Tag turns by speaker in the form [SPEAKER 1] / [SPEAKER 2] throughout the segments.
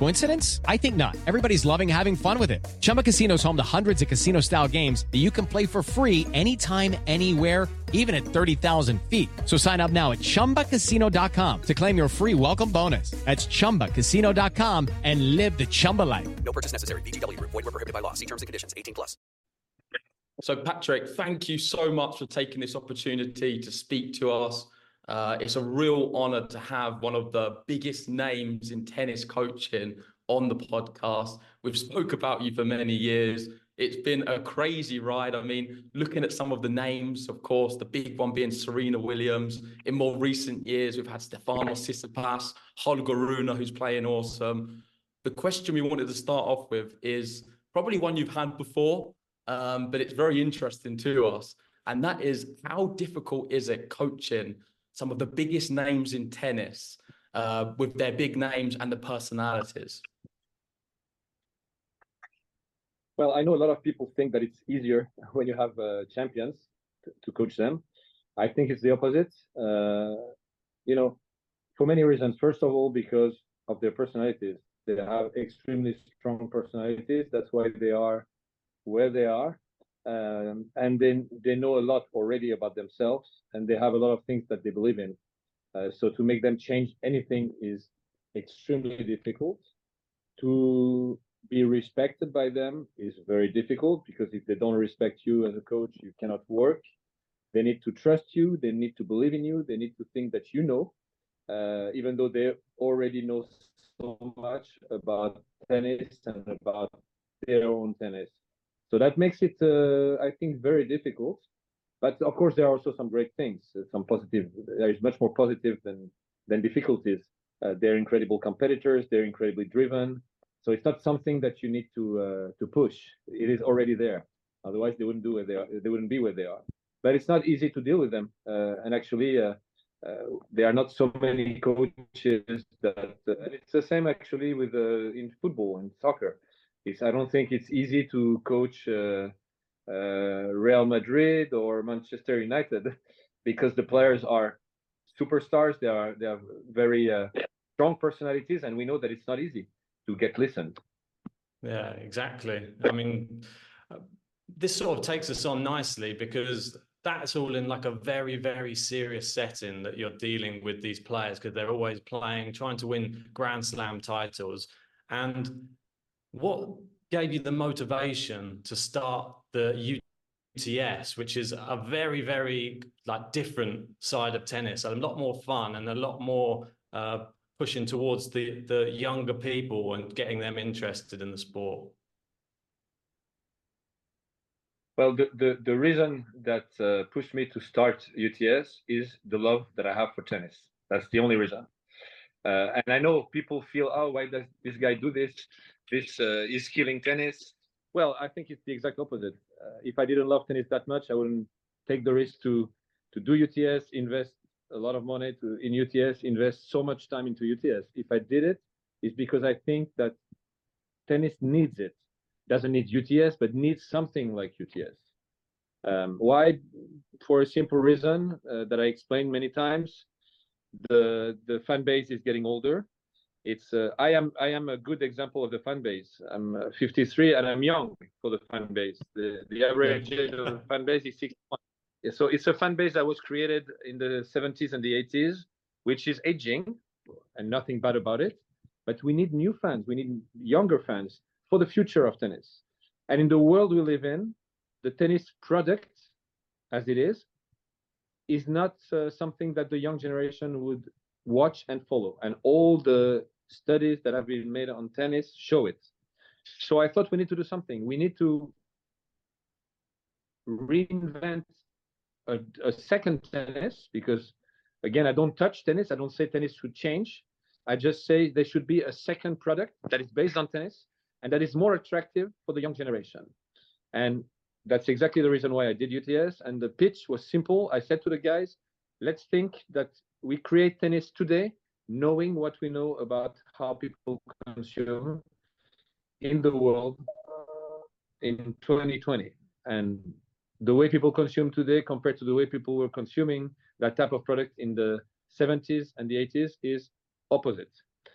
[SPEAKER 1] Coincidence? I think not. Everybody's loving having fun with it. Chumba Casino is home to hundreds of casino-style games that you can play for free anytime, anywhere even at 30,000 feet. So sign up now at ChumbaCasino.com to claim your free welcome bonus. That's ChumbaCasino.com and live the Chumba life.
[SPEAKER 2] No purchase necessary. VGW. Void were prohibited by law. See terms and conditions. 18 plus.
[SPEAKER 3] So Patrick, thank you so much for taking this opportunity to speak to us. Uh, it's a real honor to have one of the biggest names in tennis coaching on the podcast. We've spoke about you for many years. It's been a crazy ride. I mean, looking at some of the names, of course, the big one being Serena Williams. In more recent years, we've had Stefanos Tsitsipas, Holger Rune, who's playing awesome. The question we wanted to start off with is probably one you've had before, um, but it's very interesting to us. And that is how difficult is it coaching some of the biggest names in tennis uh, with their big names and the personalities?
[SPEAKER 4] Well, I know a lot of people think that it's easier when you have uh, champions to, coach them. I think it's the opposite. Uh, you know, for many reasons. First of all, because of their personalities. They have extremely strong personalities. That's why they are where they are. Um, and then they know a lot already about themselves and they have a lot of things that they believe in. Uh, so to make them change anything is extremely difficult. To be respected by them is very difficult because if they don't respect you as a coach, you cannot work. They need to trust you. They need to believe in you. They need to think that you know, uh, even though they already know so much about tennis and about their own tennis. So that makes it, uh, I think, very difficult. But of course, there are also some great things, uh, some positive. There is much more positive than than difficulties. Uh, they're incredible competitors. They're incredibly driven. So it's not something that you need to uh, to push. It is already there. Otherwise, they wouldn't do where they are. They wouldn't be where they are. But it's not easy to deal with them. Uh, and actually, uh, there are not so many coaches that. And it's the same actually with in football and soccer. It's I don't think it's easy to coach uh, uh, Real Madrid or Manchester United because the players are superstars. They are they have very uh, strong personalities, and we know that it's not easy to get listened.
[SPEAKER 3] Yeah, exactly. I mean, uh, this sort of takes us on nicely because that's all in like a very, very serious setting that you're dealing with these players because they're always playing, trying to win Grand Slam titles. And what gave you the motivation to start the UTS, which is a very, very like different side of tennis, a lot more fun and a lot more uh, pushing towards the the younger people and getting them interested in the sport?
[SPEAKER 4] Well, the, the, the reason that uh, pushed me to start UTS is the love that I have for tennis. That's the only reason. Uh, and I know people feel, oh, why does this guy do this? This uh, is killing tennis. Well, I think it's the exact opposite. Uh, if I didn't love tennis that much, I wouldn't take the risk to to do UTS, invest a lot of money to in UTS, invest so much time into UTS. If I did it, it's because I think that tennis needs it. Doesn't need UTS, but needs something like UTS. Um, why? For a simple reason uh, that I explained many times. The the fan base is getting older. It's uh, I am I am a good example of the fan base. I'm uh, 53 and I'm young for the fan base. The the average age of the fan base is 61. So it's a fan base that was created in the 70s and the 80s, which is aging, and nothing bad about it. But we need new fans. We need younger fans for the future of tennis. And in the world we live in, the tennis product, as it is, is not uh, something that the young generation would watch and follow. And all the studies that have been made on tennis show it. So I thought we need to do something. We need to reinvent a, a second tennis because, again, I don't touch tennis. I don't say tennis should change. I just say there should be a second product that is based on tennis and that is more attractive for the young generation. And that's exactly the reason why I did UTS. And the pitch was simple. I said to the guys, let's think that we create tennis today, knowing what we know about how people consume in the world in 2020. And the way people consume today compared to the way people were consuming that type of product in the 70s and the 80s is opposite.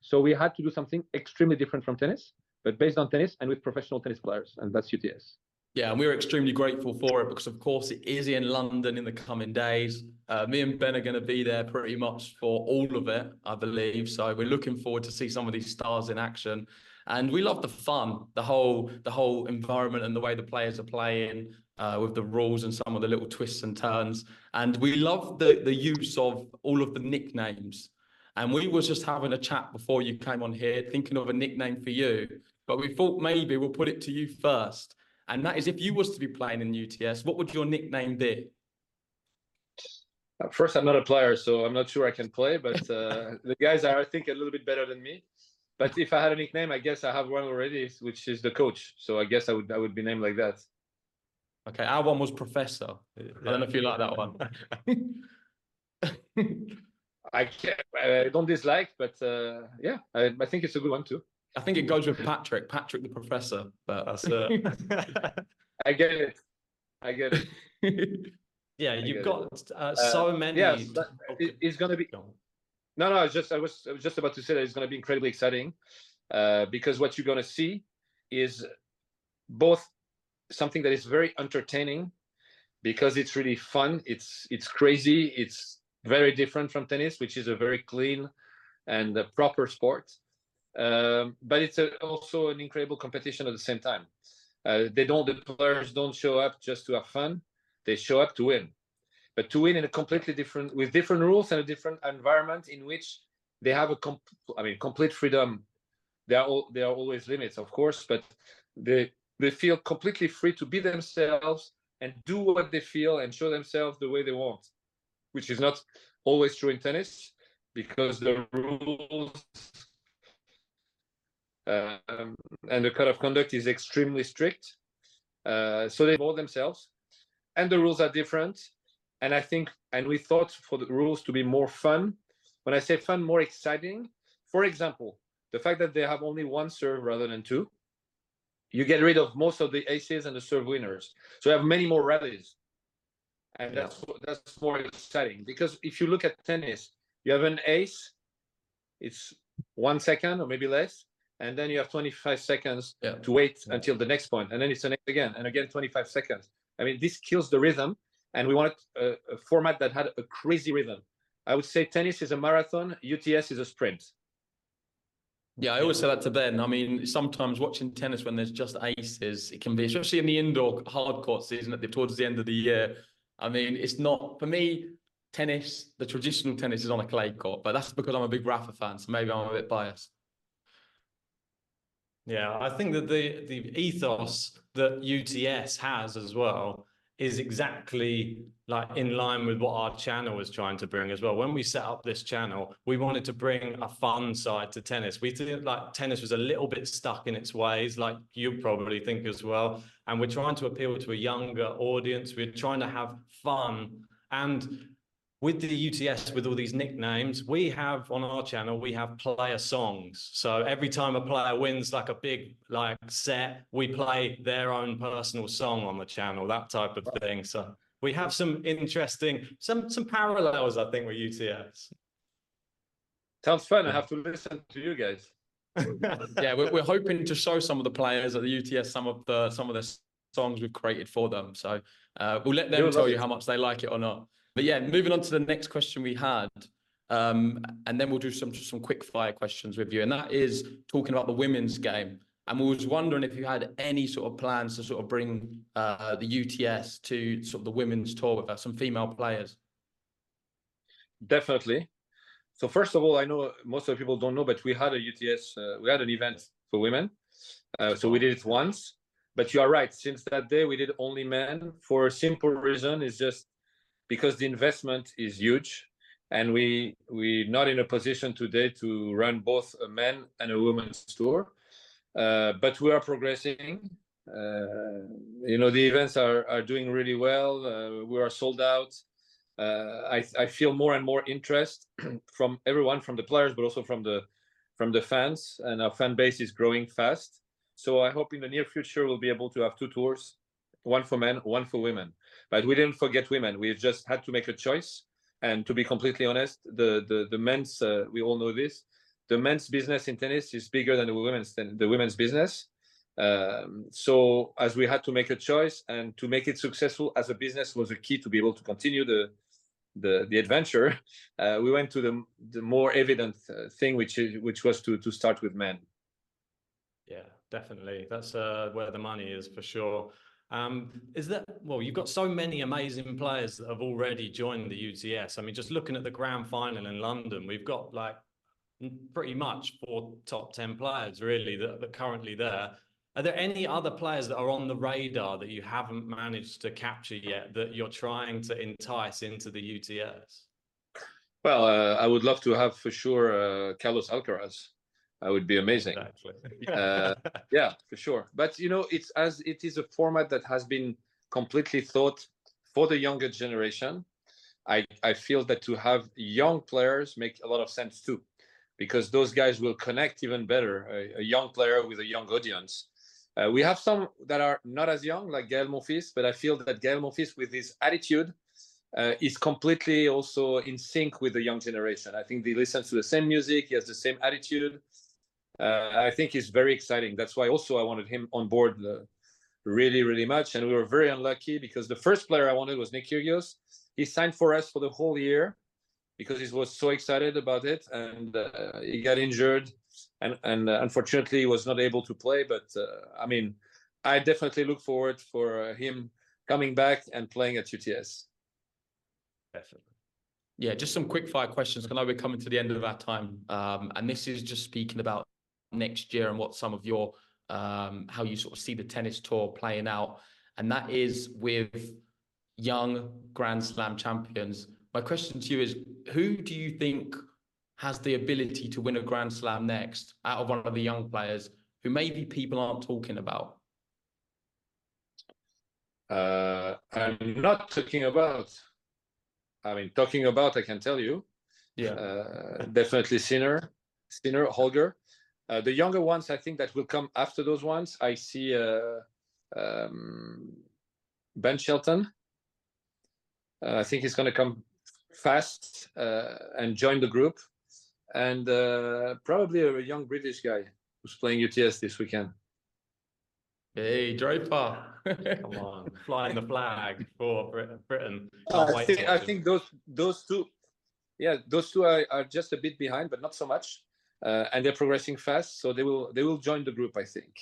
[SPEAKER 4] So we had to do something extremely different from tennis, but based on tennis and with professional tennis players, and that's UTS.
[SPEAKER 3] Yeah, and we're extremely grateful for it because, of course, it is in London in the coming days. Uh, me and Ben are going to be there pretty much for all of it, I believe. So we're looking forward to see some of these stars in action, and we love the fun, the whole the whole environment, and the way the players are playing uh, with the rules and some of the little twists and turns. And we love the the use of all of the nicknames. And we was just having a chat before you came on here, thinking of a nickname for you. But we thought maybe we'll put it to you first and that is if you was to be playing in UTS, what would your nickname be?
[SPEAKER 4] First, I'm not a player, so I'm not sure I can play, but uh, the guys are, I think, a little bit better than me. But if I had a nickname, I guess I have one already, which is the coach. So I guess I would I would be named like that.
[SPEAKER 3] Okay, our one was Professor. I don't know if you like that one.
[SPEAKER 4] I can't, I don't dislike, but uh, yeah, I, I think it's a good one too.
[SPEAKER 3] I think it goes with Patrick, Patrick the Professor. But
[SPEAKER 5] That's it.
[SPEAKER 4] I get it. I get it.
[SPEAKER 5] yeah,
[SPEAKER 4] get
[SPEAKER 5] you've got uh, so many.
[SPEAKER 4] Yes, but
[SPEAKER 5] Oh,
[SPEAKER 4] it- it's going to be. No, no. I was just I was I was just about to say that it's going to be incredibly exciting, uh, because what you're going to see is both something that is very entertaining, because it's really fun. It's it's crazy. It's very different from tennis, which is a very clean and a proper sport. Um, but it's a, also an incredible competition at the same time. Uh, they don't the players don't show up just to have fun; they show up to win. But to win in a completely different, with different rules and a different environment in which they have a, comp- I mean, complete freedom. There are all, there are always limits, of course, but they they feel completely free to be themselves and do what they feel and show themselves the way they want, which is not always true in tennis because the rules um, and the code of conduct is extremely strict. Uh, so they mold themselves, and the rules are different. And I think, and we thought for the rules to be more fun. When I say fun, more exciting. For example, the fact that they have only one serve rather than two, you get rid of most of the aces and the serve winners. So you have many more rallies, and
[SPEAKER 5] Yeah.
[SPEAKER 4] that's that's more exciting because if you look at tennis, you have an ace, it's one second or maybe less, and then you have 25 seconds
[SPEAKER 3] Yeah.
[SPEAKER 4] to wait until the next point, and then it's the next again, and again 25 seconds. I mean, this kills the rhythm, and we wanted a, uh, a format that had a crazy rhythm. I would say tennis is a marathon, UTS is a sprint.
[SPEAKER 3] Yeah, I always say that to Ben. I mean, sometimes watching tennis when there's just aces, it can be, especially in the indoor hard court season at the, towards the end of the year. I mean, it's not for me. Tennis, the traditional tennis is on a clay court, but that's because I'm a big Rafa fan, so maybe I'm a bit biased.
[SPEAKER 5] Yeah, I think that the the ethos that UTS has as well is exactly like in line with what our channel was trying to bring as well. When we set up this channel, we wanted to bring a fun side to tennis. We think like tennis was a little bit stuck in its ways, like you probably think as well. And we're trying to appeal to a younger audience. We're trying to have fun and with the UTS, with all these nicknames, we have on our channel, we have player songs. So every time a player wins like a big like set, we play their own personal song on the channel, that type of thing. So we have some interesting, some some parallels, I think, with UTS.
[SPEAKER 4] Sounds fun. I have to listen to you guys.
[SPEAKER 3] yeah, we're, we're hoping to show some of the players at the UTS some of the some of the songs we've created for them. So uh, we'll let them
[SPEAKER 4] You'll
[SPEAKER 3] tell
[SPEAKER 4] love
[SPEAKER 3] you how much they like it or not. But yeah, moving on to the next question we had, um, and then we'll do some some quick fire questions with you, and that is talking about the women's game. And we was wondering if you had any sort of plans to sort of bring uh, the UTS to sort of the women's tour with us, some female players.
[SPEAKER 4] Definitely. So first of all, I know most of the people don't know, but we had a UTS, uh, we had an event for women. Uh, so we did it once. But you are right. Since that day, we did only men for a simple reason. Is just because the investment is huge, and we we're not in a position today to run both a men and a women's tour. Uh, but we are progressing. Uh, you know, the events are are doing really well. Uh, we are sold out uh, I, I feel more and more interest from everyone, from the players, but also from the from the fans, and our fan base is growing fast. So I hope in the near future we'll be able to have two tours, one for men, one for women. But we didn't forget women. We just had to make a choice. And to be completely honest, the the the men's uh, we all know this. The men's business in tennis is bigger than the women's than the women's business. Um, so as we had to make a choice and to make it successful as a business was a key to be able to continue the the the adventure, uh, we went to the the more evident uh, thing, which is which was to to start with men.
[SPEAKER 5] Yeah, definitely. That's uh, where the money is for sure. Um, is that well? You've got so many amazing players that have already joined the UTS. I mean, just looking at the grand final in London, we've got like pretty much four top ten players really that, that are currently there. Are there any other players that are on the radar that you haven't managed to capture yet that you're trying to entice into the UTS?
[SPEAKER 4] Well, uh, I would love to have for sure uh, Carlos Alcaraz. That would be amazing.
[SPEAKER 5] Exactly.
[SPEAKER 4] Uh, yeah, for sure. But you know, it's as it is a format that has been completely thought for the younger generation. I I feel that to have young players make a lot of sense too, because those guys will connect even better. A, a young player with a young audience. Uh, we have some that are not as young, like Gael Monfils, but I feel that Gael Monfils, with his attitude, uh, is completely also in sync with the young generation. I think they listen to the same music. He has the same attitude. Uh, I think it's very exciting. That's why also I wanted him on board uh, really, really much. And we were very unlucky because the first player I wanted was Nick Kyrgios. He signed for us for the whole year because he was so excited about it, and uh, he got injured, and and unfortunately he was not able to play. But I mean, I definitely look forward for him coming back and playing at UTS.
[SPEAKER 5] Definitely.
[SPEAKER 3] Yeah, just some quick fire questions. I know we're coming to the end of our time, um, and this is just speaking about next year and what some of your um, how you sort of see the tennis tour playing out, and that is with young Grand Slam champions. My question to you is, who do you think has the ability to win a Grand Slam next out of one of the young players who maybe people aren't talking about?
[SPEAKER 4] Uh, I'm not talking about. I mean, talking about, I can tell you.
[SPEAKER 3] Yeah.
[SPEAKER 4] Uh, definitely Sinner, Sinner, Holger. Uh, the younger ones, I think that will come after those ones. I see uh, um, Ben Shelton. Uh, I think he's going to come fast uh, and join the group. And uh, probably a young British guy who's playing UTS this weekend.
[SPEAKER 3] Hey, Draper.
[SPEAKER 5] Come on, flying the flag for Brit- Britain.
[SPEAKER 4] I think, I think those those two, yeah, those two are, are just a bit behind, but not so much, uh, and they're progressing fast. So they will they will join the group, I think.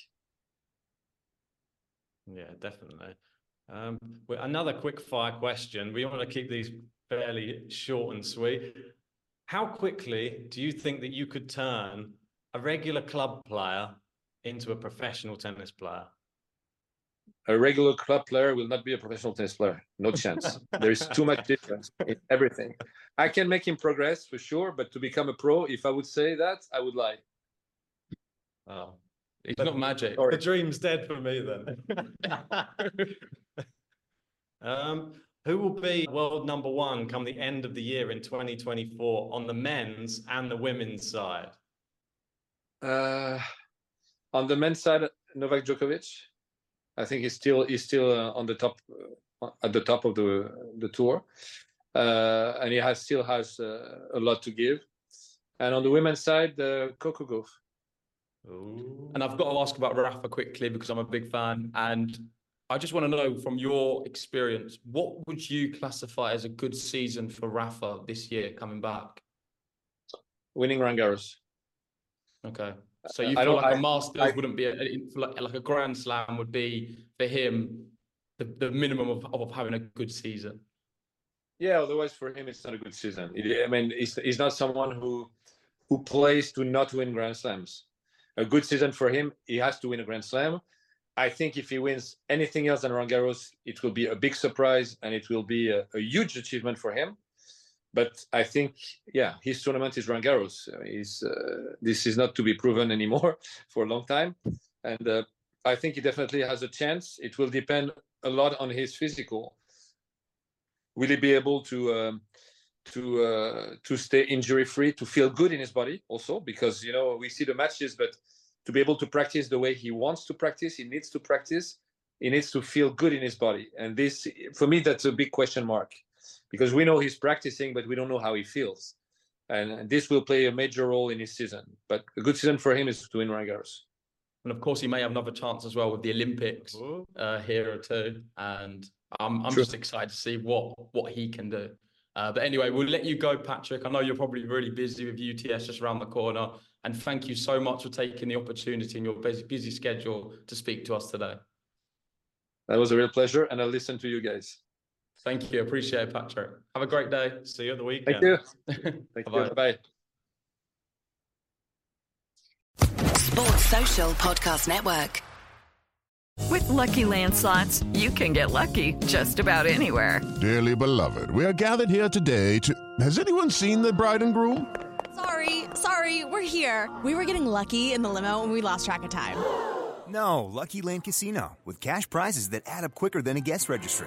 [SPEAKER 5] Yeah, definitely. Um, well, another quick fire question. We want to keep these fairly short and sweet. How quickly do you think that you could turn a regular club player into a professional tennis player?
[SPEAKER 4] A regular club player will not be a professional tennis player. No chance. there is too much difference in everything. I can make him progress for sure, but to become a pro, if I would say that, I would lie.
[SPEAKER 5] Oh,
[SPEAKER 3] It's not magic.
[SPEAKER 5] the dream's dead for me then. um, who will be world number one come the end of the year in 2024 on the men's and the women's side?
[SPEAKER 4] Uh, on the men's side, Novak Djokovic. I think he's still he's still uh, on the top uh, at the top of the the tour, uh, and he has still has uh, a lot to give. And on the women's side, uh, Coco Gauff.
[SPEAKER 3] And I've got to ask about Rafa quickly because I'm a big fan. And I just want to know from your experience, what would you classify as a good season for Rafa this year coming back?
[SPEAKER 4] Winning Roland Garros.
[SPEAKER 3] Okay. So you feel like a
[SPEAKER 4] I-
[SPEAKER 3] Masters
[SPEAKER 4] I-
[SPEAKER 3] wouldn't be a, like, like a Grand Slam would be for him the, the minimum of, of having a good season.
[SPEAKER 4] Yeah, otherwise for him it's not a good season. It- I mean, he's, he's not someone who who plays to not win Grand Slams. A good season for him, he has to win a Grand Slam. I think if he wins anything else than Roland Garros, it will be a big surprise and it will be a, a huge achievement for him. But I think, yeah, his tournament is Roland Garros. Uh, this is not to be proven anymore for a long time, and uh, I think he definitely has a chance. It will depend a lot on his physical. Will he be able to um, to uh, to stay injury free to feel good in his body also? Because you know we see the matches but to be able to practice the way he wants to practice he needs to practice he needs to feel good in his body. And this for me that's a big question mark because we know he's practicing but we don't know how he feels and this will play a major role in his season but a good season for him is to win Roland Garros.
[SPEAKER 3] And of course, he may have another chance as well with the Olympics uh, here or two. And I'm, I'm
[SPEAKER 4] True.
[SPEAKER 3] just excited to see what what he can do. Uh, but anyway, we'll let you go, Patrick. I know you're probably really busy with UTS just around the corner. And thank you so much for taking the opportunity in your busy, busy schedule to speak to us today.
[SPEAKER 4] that was a real pleasure and i'll listen to you guys
[SPEAKER 3] Thank you. Appreciate it, Patrick. Have a great day.
[SPEAKER 5] See you at the weekend.
[SPEAKER 4] thank you thank
[SPEAKER 3] Bye-bye.
[SPEAKER 4] you bye
[SPEAKER 6] Sports Social Podcast Network.
[SPEAKER 7] With Lucky Land slots, you can get lucky just about anywhere.
[SPEAKER 8] Dearly beloved, we are gathered here today to. Has anyone seen the bride and groom?
[SPEAKER 9] Sorry, sorry, we're here. We were getting lucky in the limo and we lost track of time.
[SPEAKER 10] No, Lucky Land Casino, with cash prizes that add up quicker than a guest registry.